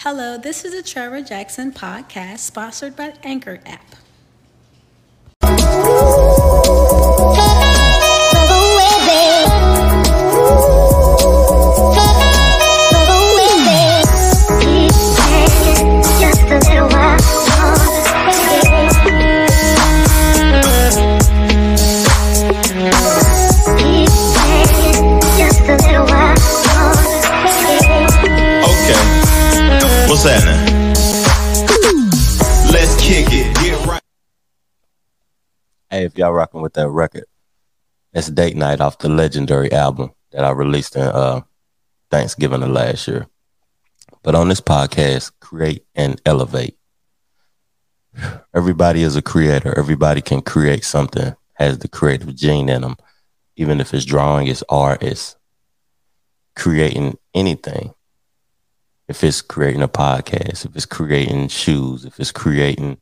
Hello, this is the Trevor Jackson podcast sponsored by Anchor app. Y'all rocking with that record, it's Date Night off the legendary album that I released in uh, Thanksgiving of last year. But on this podcast, create and elevate. Everybody is a creator. Everybody can create something, has the creative gene in them. Even if it's drawing, it's art, it's creating anything if it's creating a podcast, if it's creating shoes, if it's creating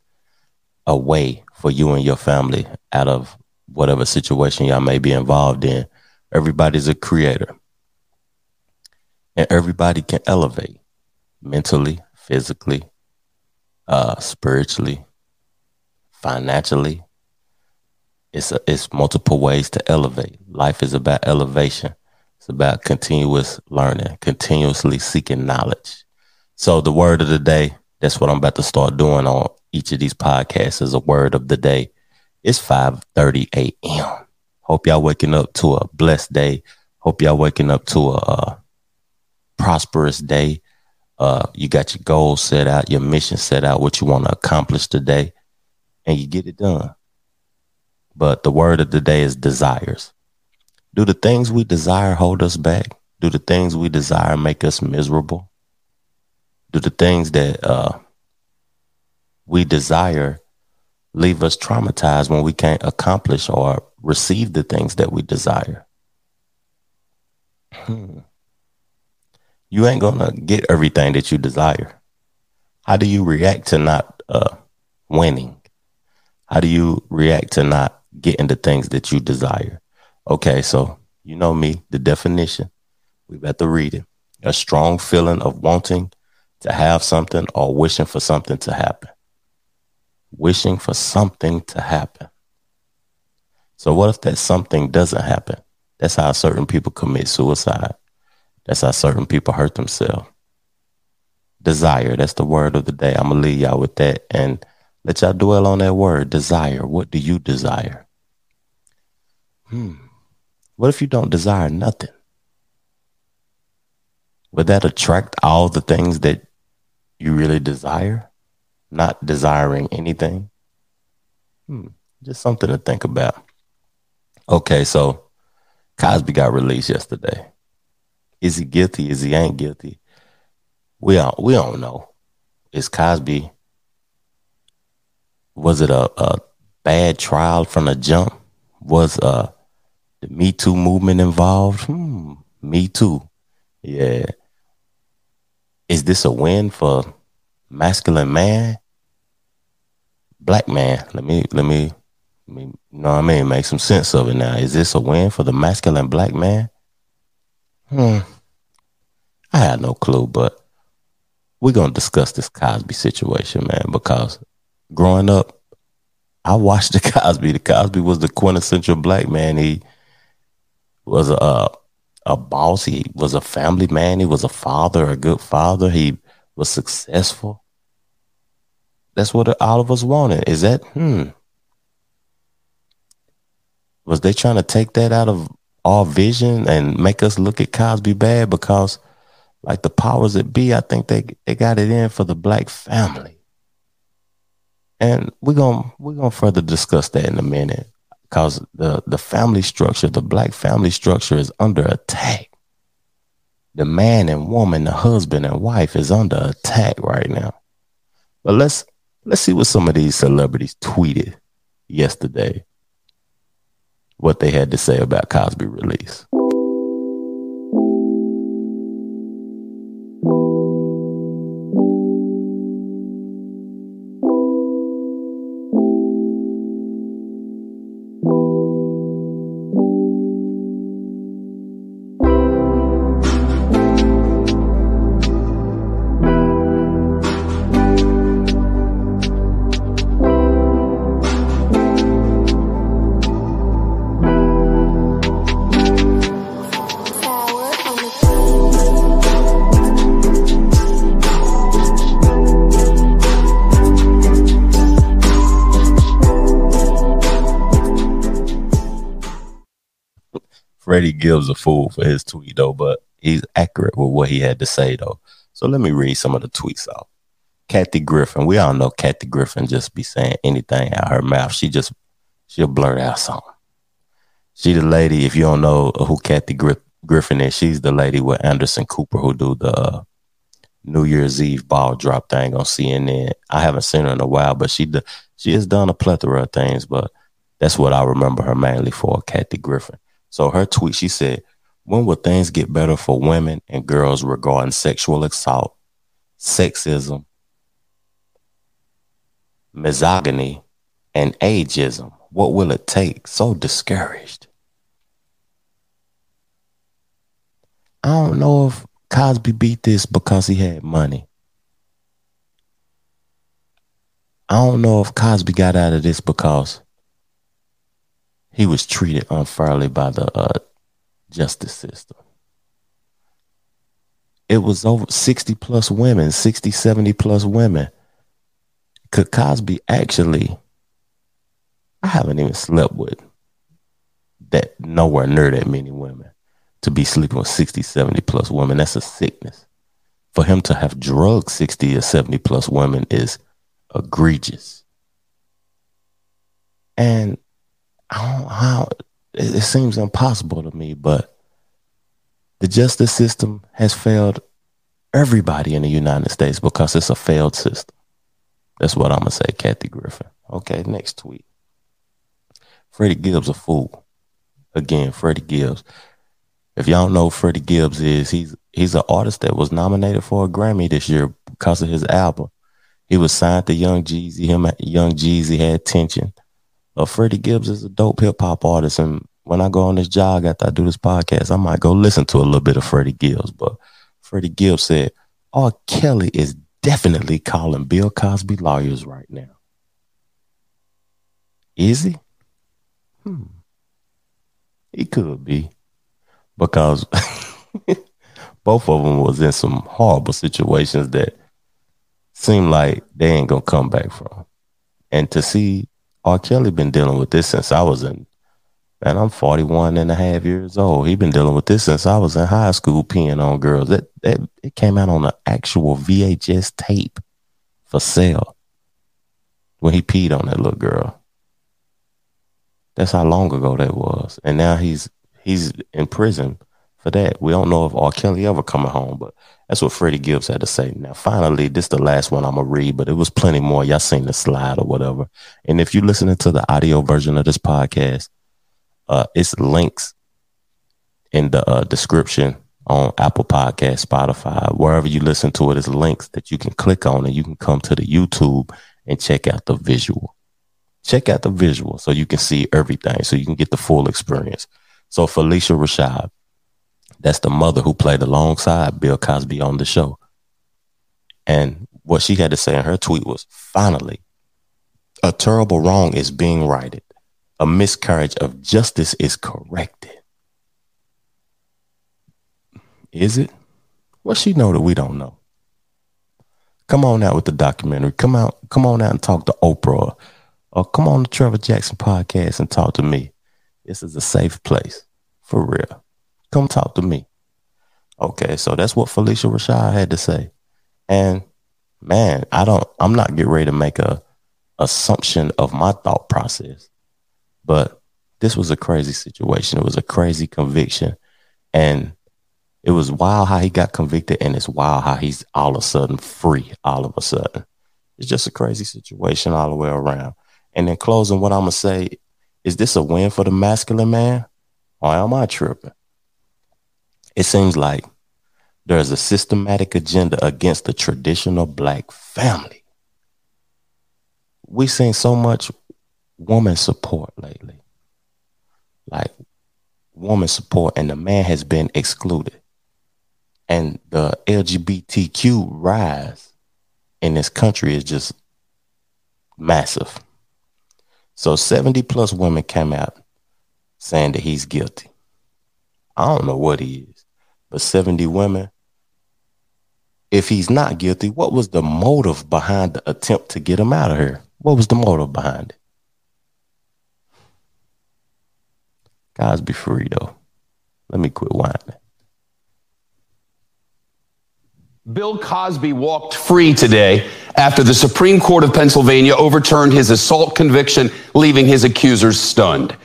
a way for you and your family out of whatever situation y'all may be involved in, everybody's a creator. And everybody can elevate mentally, physically, uh, spiritually, financially. It's a, it's multiple ways to elevate. Life is about elevation. It's about continuous learning, continuously seeking knowledge. So the word of the day, that's what I'm about to start doing on each of these podcasts is a word of the day. It's 5:30 a.m. Hope y'all waking up to a blessed day. Hope y'all waking up to a, a prosperous day. Uh, you got your goals set out, your mission set out, what you want to accomplish today, and you get it done. But the word of the day is desires. Do the things we desire hold us back? Do the things we desire make us miserable? Do the things that uh, we desire leave us traumatized when we can't accomplish or receive the things that we desire? Hmm. You ain't gonna get everything that you desire. How do you react to not uh, winning? How do you react to not getting the things that you desire? Okay, so you know me, the definition. We about to read it. A strong feeling of wanting to have something or wishing for something to happen. Wishing for something to happen. So what if that something doesn't happen? That's how certain people commit suicide. That's how certain people hurt themselves. Desire, that's the word of the day. I'm gonna leave y'all with that and let y'all dwell on that word, desire. What do you desire? Hmm. What if you don't desire nothing? Would that attract all the things that you really desire? Not desiring anything? Hmm. Just something to think about. Okay, so Cosby got released yesterday. Is he guilty? Is he ain't guilty? We don't we don't know. Is Cosby was it a, a bad trial from the jump? Was uh the Me Too movement involved? Hmm, Me Too. Yeah. Is this a win for masculine man? Black man. Let me let me let me you know what I mean, make some sense of it now. Is this a win for the masculine black man? Hmm. I had no clue, but we're gonna discuss this Cosby situation, man, because growing up, I watched the Cosby. The Cosby was the quintessential black man. He was a a boss. He was a family man. He was a father, a good father. He was successful. That's what all of us wanted. Is that hmm? Was they trying to take that out of our vision and make us look at Cosby bad because, like the powers that be, I think they they got it in for the black family. And we're gonna we're gonna further discuss that in a minute because the, the family structure, the black family structure is under attack. The man and woman, the husband and wife is under attack right now. But let's let's see what some of these celebrities tweeted yesterday. What they had to say about Cosby release. Gibbs a fool for his tweet though, but he's accurate with what he had to say though. So let me read some of the tweets off. Kathy Griffin, we all know Kathy Griffin just be saying anything out her mouth. She just she'll blurt out something. She the lady. If you don't know who Kathy Griffin is, she's the lady with Anderson Cooper who do the uh, New Year's Eve ball drop thing on CNN. I haven't seen her in a while, but she she has done a plethora of things. But that's what I remember her mainly for, Kathy Griffin. So her tweet, she said, "When will things get better for women and girls regarding sexual assault, sexism, misogyny, and ageism? What will it take? So discouraged." I don't know if Cosby beat this because he had money. I don't know if Cosby got out of this because he was treated unfairly by the uh, justice system. It was over 60 plus women, 60, 70 plus women. Could Cosby actually, I haven't even slept with that nowhere near that many women to be sleeping with 60, 70 plus women. That's a sickness. For him to have drugged 60 or 70 plus women is egregious. And I don't how it, it seems impossible to me, but the justice system has failed everybody in the United States because it's a failed system. That's what I'm gonna say, Kathy Griffin. Okay, next tweet. Freddie Gibbs a fool. Again, Freddie Gibbs. If y'all know Freddie Gibbs is, he's he's an artist that was nominated for a Grammy this year because of his album. He was signed to Young Jeezy. Him, Young Jeezy had tension. Uh, Freddie Gibbs is a dope hip hop artist, and when I go on this jog after I do this podcast, I might go listen to a little bit of Freddie Gibbs. But Freddie Gibbs said, "R. Kelly is definitely calling Bill Cosby lawyers right now." Is he? Hmm. He could be because both of them was in some horrible situations that seem like they ain't gonna come back from. And to see R. Kelly been dealing with this since I was in, and I'm 41 and a half years old. He been dealing with this since I was in high school peeing on girls. That, that it came out on an actual VHS tape for sale when he peed on that little girl. That's how long ago that was. And now he's he's in prison for that. We don't know if R. Kelly ever coming home, but that's what Freddie Gibbs had to say. Now, finally, this is the last one I'm gonna read, but it was plenty more. Y'all seen the slide or whatever. And if you're listening to the audio version of this podcast, uh, it's links in the uh, description on Apple Podcast, Spotify, wherever you listen to it, it. Is links that you can click on, and you can come to the YouTube and check out the visual. Check out the visual so you can see everything, so you can get the full experience. So Phylicia Rashad, that's the mother who played alongside Bill Cosby on the show. And what she had to say in her tweet was finally, a terrible wrong is being righted. A miscarriage of justice is corrected. Is it? What she know that we don't know? Come on out with the documentary. Come out, come on out and talk to Oprah. Or come on the Trevor Jackson podcast and talk to me. This is a safe place. For real. Come talk to me. Okay, so that's what Phylicia Rashad had to say. And man, I don't I'm not getting ready to make a assumption of my thought process. But this was a crazy situation. It was a crazy conviction. And it was wild how he got convicted, and it's wild how he's all of a sudden free all of a sudden. It's just a crazy situation all the way around. And in closing, what I'm gonna say is this a win for the masculine man? Or am I tripping? It seems like there's a systematic agenda against the traditional black family. We've seen so much woman support lately. Like woman support, and the man has been excluded. And the LGBTQ rise in this country is just massive. So 70 plus women came out saying that he's guilty. I don't know what he is, but 70 women. If he's not guilty, what was the motive behind the attempt to get him out of here? What was the motive behind it? Guys, be free though. Let me quit whining. Bill Cosby walked free today after the Supreme Court of Pennsylvania overturned his assault conviction, leaving his accusers stunned.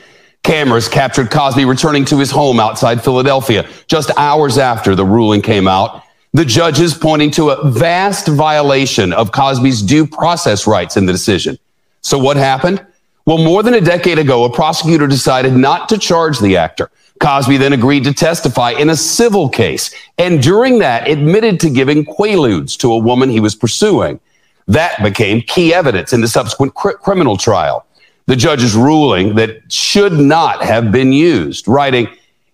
Cameras captured Cosby returning to his home outside Philadelphia just hours after the ruling came out. The judges pointing to a vast violation of Cosby's due process rights in the decision. So what happened? Well, more than a decade ago, a prosecutor decided not to charge the actor. Cosby then agreed to testify in a civil case, and during that, admitted to giving quaaludes to a woman he was pursuing. That became key evidence in the subsequent cr- criminal trial. The judge's ruling that should not have been used, writing,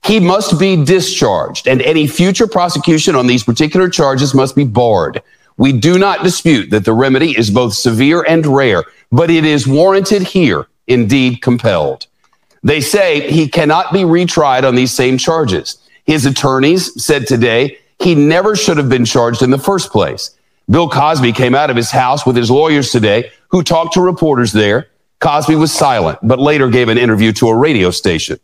he must be discharged, and any future prosecution on these particular charges must be barred. We do not dispute that the remedy is both severe and rare, but it is warranted here, indeed compelled. They say he cannot be retried on these same charges. His attorneys said today he never should have been charged in the first place. Bill Cosby came out of his house with his lawyers today, who talked to reporters there. Cosby was silent, but later gave an interview to a radio station.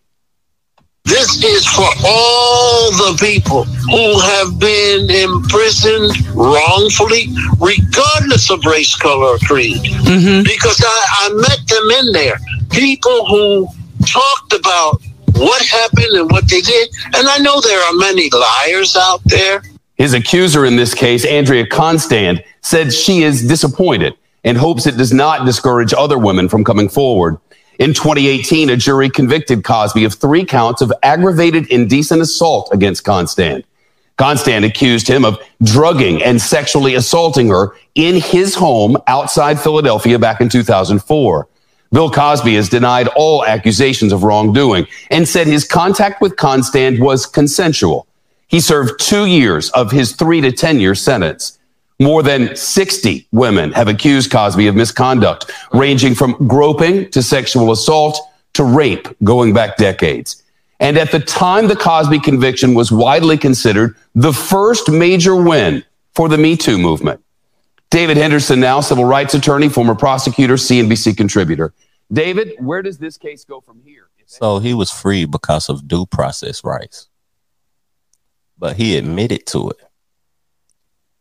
This is for all the people who have been imprisoned wrongfully, regardless of race, color, or creed. Mm-hmm. Because I, I met them in there. People who talked about what happened and what they did. And I know there are many liars out there. His accuser in this case, Andrea Constand, said she is disappointed and hopes it does not discourage other women from coming forward. In 2018, a jury convicted Cosby of three counts of aggravated indecent assault against Constand. Constand accused him of drugging and sexually assaulting her in his home outside Philadelphia back in 2004. Bill Cosby has denied all accusations of wrongdoing and said his contact with Constand was consensual. He served two years of his three to 10 year sentence. More than 60 women have accused Cosby of misconduct, ranging from groping to sexual assault to rape, going back decades. And at the time, the Cosby conviction was widely considered the first major win for the Me Too movement. David Henderson, now civil rights attorney, former prosecutor, CNBC contributor. David, where does this case go from here? So he was free because of due process rights. But he admitted to it.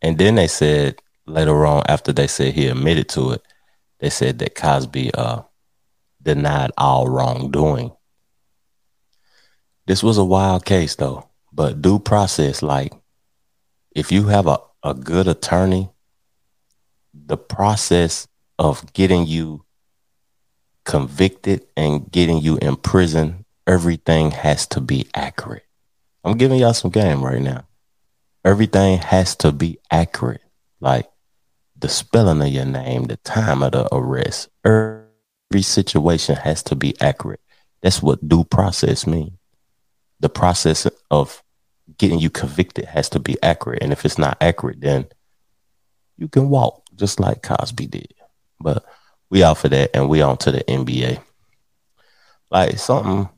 And then they said later on, after they said he admitted to it, they said that Cosby uh, denied all wrongdoing. This was a wild case though, but due process, like if you have a, a good attorney, the process of getting you convicted and getting you in prison, everything has to be accurate. I'm giving y'all some game right now. Everything has to be accurate. Like the spelling of your name, the time of the arrest, every situation has to be accurate. That's what due process means. The process of getting you convicted has to be accurate. And if it's not accurate, then you can walk just like Cosby did. But we out for that and we on to the NBA. Like something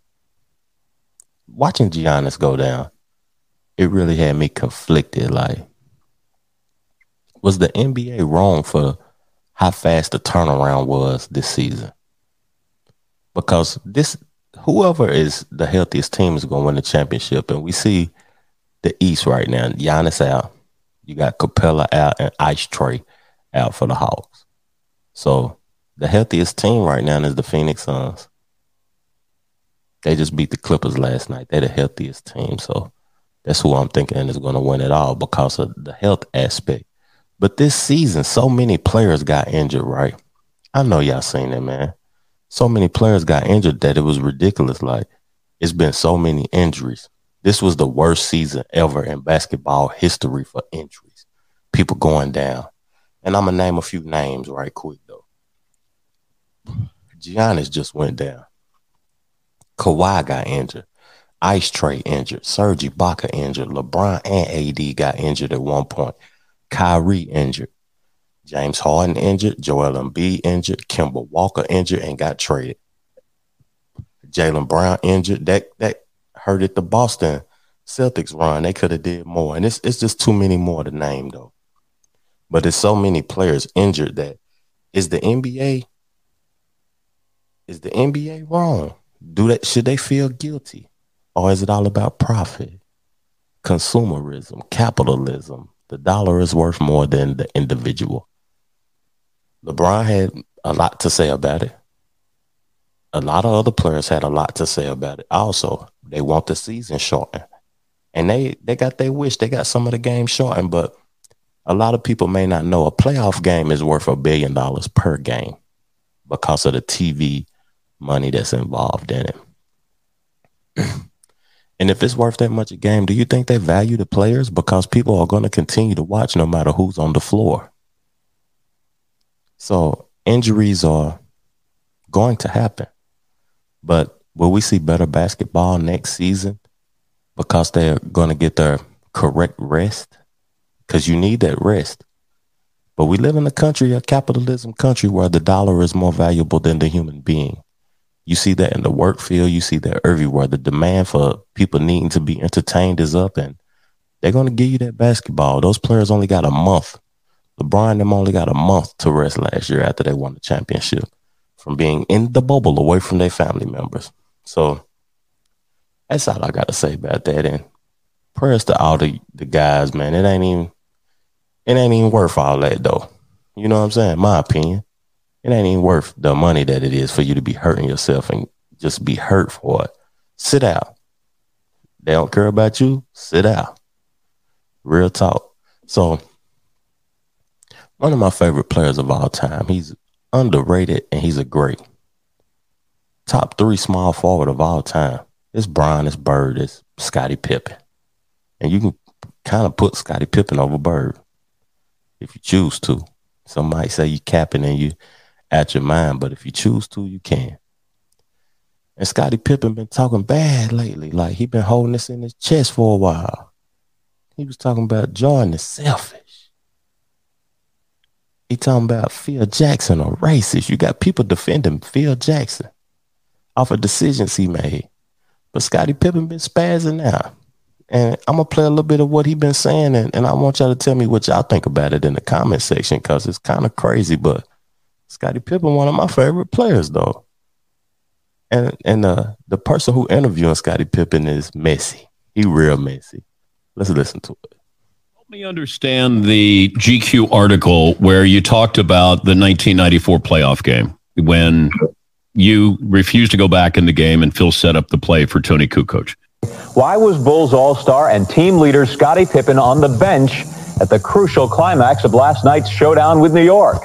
watching Giannis go down, it really had me conflicted. Like, was the NBA wrong for how fast the turnaround was this season? Because this whoever is the healthiest team is gonna win the championship. And we see the East right now. Giannis out. You got Capela out and Ice Trae out for the Hawks. So the healthiest team right now is the Phoenix Suns. They just beat the Clippers last night. They're the healthiest team. So that's who I'm thinking is going to win it all because of the health aspect. But this season, so many players got injured, right? I know y'all seen it, man. So many players got injured that it was ridiculous. Like, it's been so many injuries. This was the worst season ever in basketball history for injuries. People going down. And I'm going to name a few names right quick, though. Giannis just went down. Kawhi got injured. Ice Trae injured. Serge Ibaka injured. LeBron and AD got injured at one point. Kyrie injured. James Harden injured. Joel Embiid injured. Kemba Walker injured and got traded. Jaylen Brown injured. That that hurted the Boston Celtics run. They could have did more. And it's it's just too many more to name though. But there's so many players injured that is the NBA is the NBA wrong? Do that should they feel guilty? Or is it all about profit? Consumerism, capitalism. The dollar is worth more than the individual. LeBron had a lot to say about it. A lot of other players had a lot to say about it. Also, they want the season shortened. And they they got their wish. They got some of the games shortened, but a lot of people may not know a playoff game is worth a billion dollars per game because of the TV money that's involved in it. And if it's worth that much a game, do you think they value the players? Because people are going to continue to watch no matter who's on the floor. So injuries are going to happen. But will we see better basketball next season because they're going to get their correct rest? Because you need that rest. But we live in a country, a capitalism country, where the dollar is more valuable than the human being. You see that in the work field. You see that everywhere. The demand for people needing to be entertained is up, and they're going to give you that basketball. Those players only got a month. LeBron them only got a month to rest last year after they won the championship from being in the bubble away from their family members. So that's all I got to say about that. And prayers to all the, the guys, man. It ain't even it ain't even worth all that though. You know what I'm saying? My opinion. It ain't even worth the money that it is for you to be hurting yourself and just be hurt for it. Sit out. They don't care about you. Sit out. Real talk. So, one of my favorite players of all time. He's underrated and he's a great. Top three small forward of all time. It's Brian, it's Bird, it's Scottie Pippen. And you can kind of put Scottie Pippen over Bird if you choose to. Some might say you capping and you at your mind, but if you choose to, you can. And Scottie Pippen been talking bad lately. Like he been holding this in his chest for a while. He was talking about Jordan is selfish. He talking about Phil Jackson a racist. You got people defending Phil Jackson off of decisions he made. But Scottie Pippen been spazzing out. And I'm gonna play a little bit of what he been saying, and, and I want y'all to tell me what y'all think about it in the comment section because it's kind of crazy. But Scottie Pippen, one of my favorite players, though. And and uh, the person who interviewing Scottie Pippen is messy. He real messy. Let's listen to it. Help me understand the GQ article where you talked about the 1994 playoff game when you refused to go back in the game and Phil set up the play for Toni Kukoc. Why was Bulls All-Star and team leader Scottie Pippen on the bench at the crucial climax of last night's showdown with New York?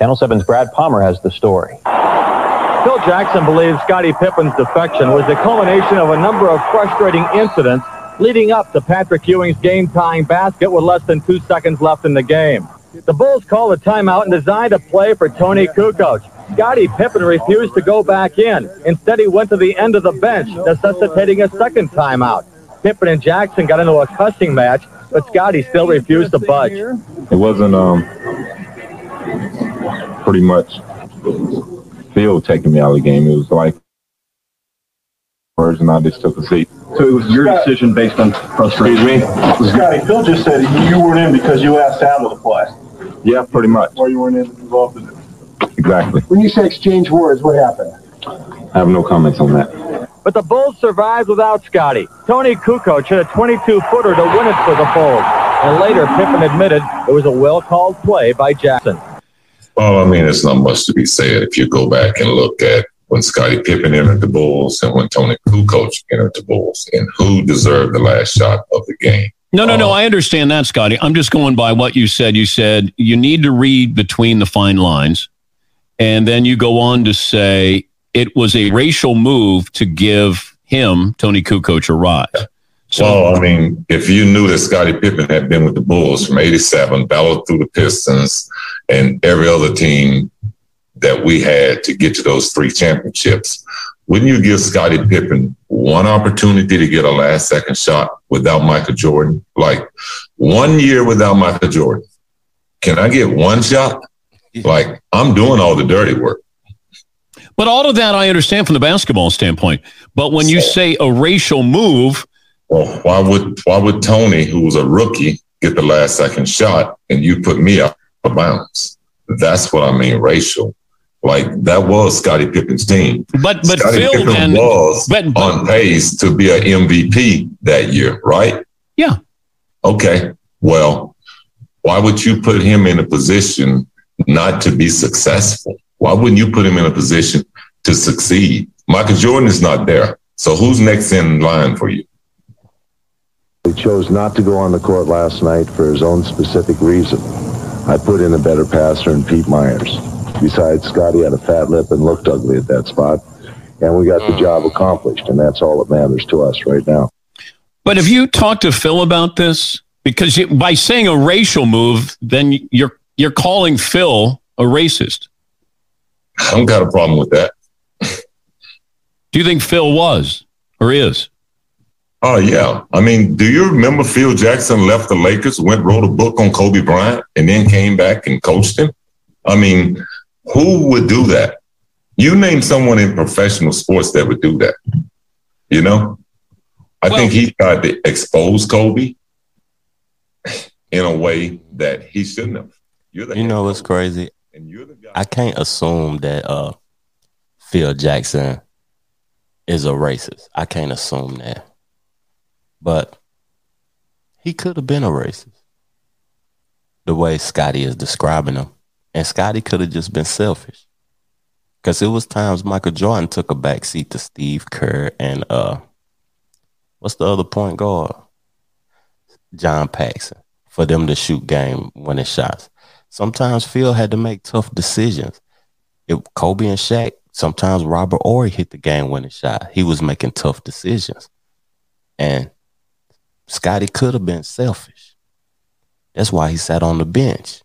Channel 7's Brad Palmer has the story. Phil Jackson believes Scottie Pippen's defection was the culmination of a number of frustrating incidents leading up to Patrick Ewing's game-tying basket with less than two seconds left in the game. The Bulls called a timeout and designed a play for Toni Kukoc. Scottie Pippen refused to go back in. Instead, he went to the end of the bench, necessitating a second timeout. Pippen and Jackson got into a cussing match, but Scottie still refused to budge. It wasn't um pretty much Phil taking me out of the game. It was like and I just took a seat. So it was your decision based on frustration. me? Scottie, Phil just said you weren't in because you asked out of the play. Yeah, pretty much. Or you weren't involved in it. Exactly. When you say exchange words, what happened? I have no comments on that. But the Bulls survived without Scottie. Toni Kukoc hit a 22-footer to win it for the Bulls. And later, Pippen admitted it was a well-called play by Jackson. Well, I mean, it's not much to be said if you go back and look at when Scottie Pippen entered the Bulls and when Toni Kukoc entered the Bulls and who deserved the last shot of the game. No, no, no. Uh, I understand that, Scottie. I'm just going by what you said. You said you need to read between the fine lines. And then you go on to say it was a racial move to give him, Toni Kukoc, a rise. So, well, I uh, mean, if you knew that Scottie Pippen had been with the Bulls from 87, battled through the Pistons and every other team that we had to get to those three championships, wouldn't you give Scottie Pippen one opportunity to get a last second shot without Michael Jordan? Like one year without Michael Jordan. Can I get one shot? Like I'm doing all the dirty work. But all of that I understand from the basketball standpoint. But when you say a racial move, well, why would why would Tony, who was a rookie, get the last second shot and you put me out of bounds? That's what I mean, racial. Like that was Scottie Pippen's team. But but Scottie Phil Pippen then was but, on pace to be an MVP that year, right? Yeah. Okay. Well, why would you put him in a position not to be successful? Why wouldn't you put him in a position to succeed? Michael Jordan is not there. So who's next in line for you? He chose not to go on the court last night for his own specific reason. I put in a better passer in Pete Myers. Besides, Scottie had a fat lip and looked ugly at that spot. And we got the mm. job accomplished, and that's all that matters to us right now. But have you talked to Phil about this? Because you, by saying a racial move, then you're you're calling Phil a racist. I don't got a problem with that. Do you think Phil was or is? Oh yeah. I mean, do you remember Phil Jackson left the Lakers, went wrote a book on Kobe Bryant, and then came back and coached him? I mean, who would do that? You name someone in professional sports that would do that. You know? I Well- think he tried to expose Kobe in a way that he shouldn't have. You're the You know what's crazy? and you're the guy. I can't assume that uh Phil Jackson is a racist. I can't assume that. But he could have been a racist. The way Scottie is describing him. And Scottie could have just been selfish. Cause it was times Michael Jordan took a backseat to Steve Kerr and uh what's the other point guard? John Paxson for them to shoot game winning shots. Sometimes Phil had to make tough decisions. If Kobe and Shaq, sometimes Robert Horry hit the game winning shot. He was making tough decisions. And Scottie could have been selfish. That's why he sat on the bench.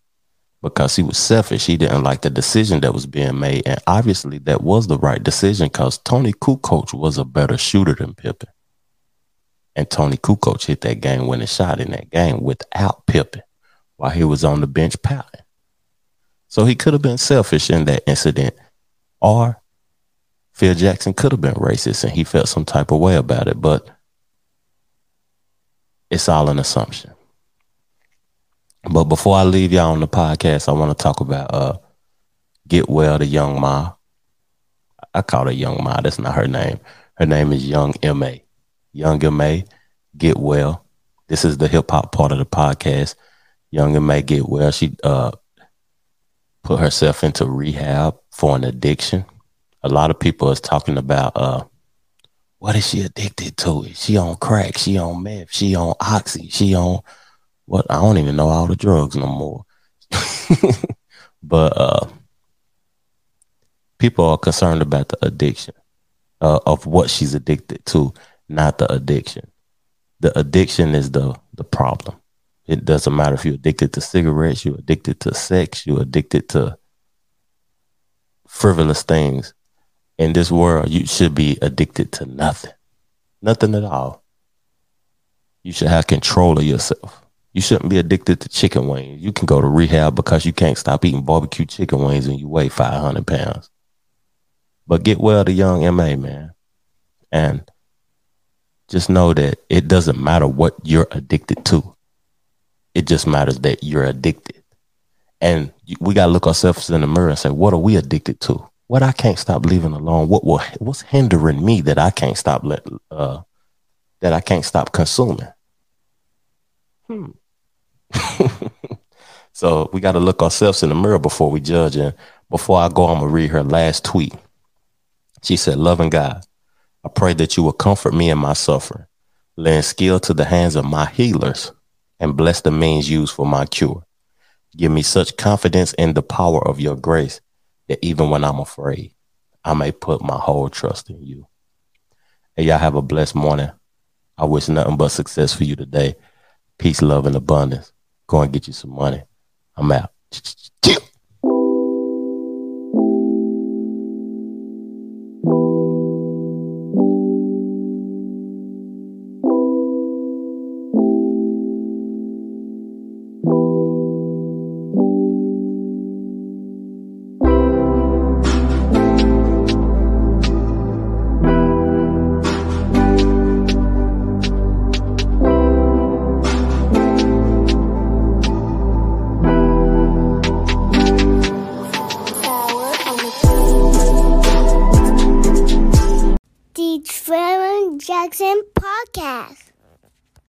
Because he was selfish. He didn't like the decision that was being made. And obviously that was the right decision because Toni Kukoc was a better shooter than Pippen. And Toni Kukoc hit that game winning shot in that game without Pippen while he was on the bench pouting. So he could have been selfish in that incident. Or Phil Jackson could have been racist and he felt some type of way about it. But it's all an assumption. But before I leave y'all on the podcast, I want to talk about uh Get Well to Young Ma. I call her Young Ma. That's not her name. Her name is Young M.A. Young M.A. Get Well. This is the hip hop part of the podcast. Young M.A. Get Well. She uh put herself into rehab for an addiction. A lot of people is talking about uh what is she addicted to? Is she on crack? She on meth? She on oxy? She on what? I don't even know all the drugs no more. but uh people are concerned about the addiction uh, of what she's addicted to, not the addiction. The addiction is the the problem. It doesn't matter if you're addicted to cigarettes, you're addicted to sex, you're addicted to frivolous things. In this world, you should be addicted to nothing. Nothing at all. You should have control of yourself. You shouldn't be addicted to chicken wings. You can go to rehab because you can't stop eating barbecue chicken wings and you weigh 500 pounds. But get well to young MA, man. And just know that it doesn't matter what you're addicted to. It just matters that you're addicted. And we got to look ourselves in the mirror and say, what are we addicted to? What I can't stop leaving alone? What will, what's hindering me that I can't stop let, uh, that I can't stop consuming? Hmm. so we got to look ourselves in the mirror before we judge. And before I go, I'm gonna read her last tweet. She said, "Loving God, I pray that you will comfort me in my suffering, lend skill to the hands of my healers, and bless the means used for my cure. Give me such confidence in the power of your grace that even when I'm afraid, I may put my whole trust in you. Hey, y'all have a blessed morning. I wish nothing but success for you today. Peace, love, and abundance. Go and get you some money. I'm out.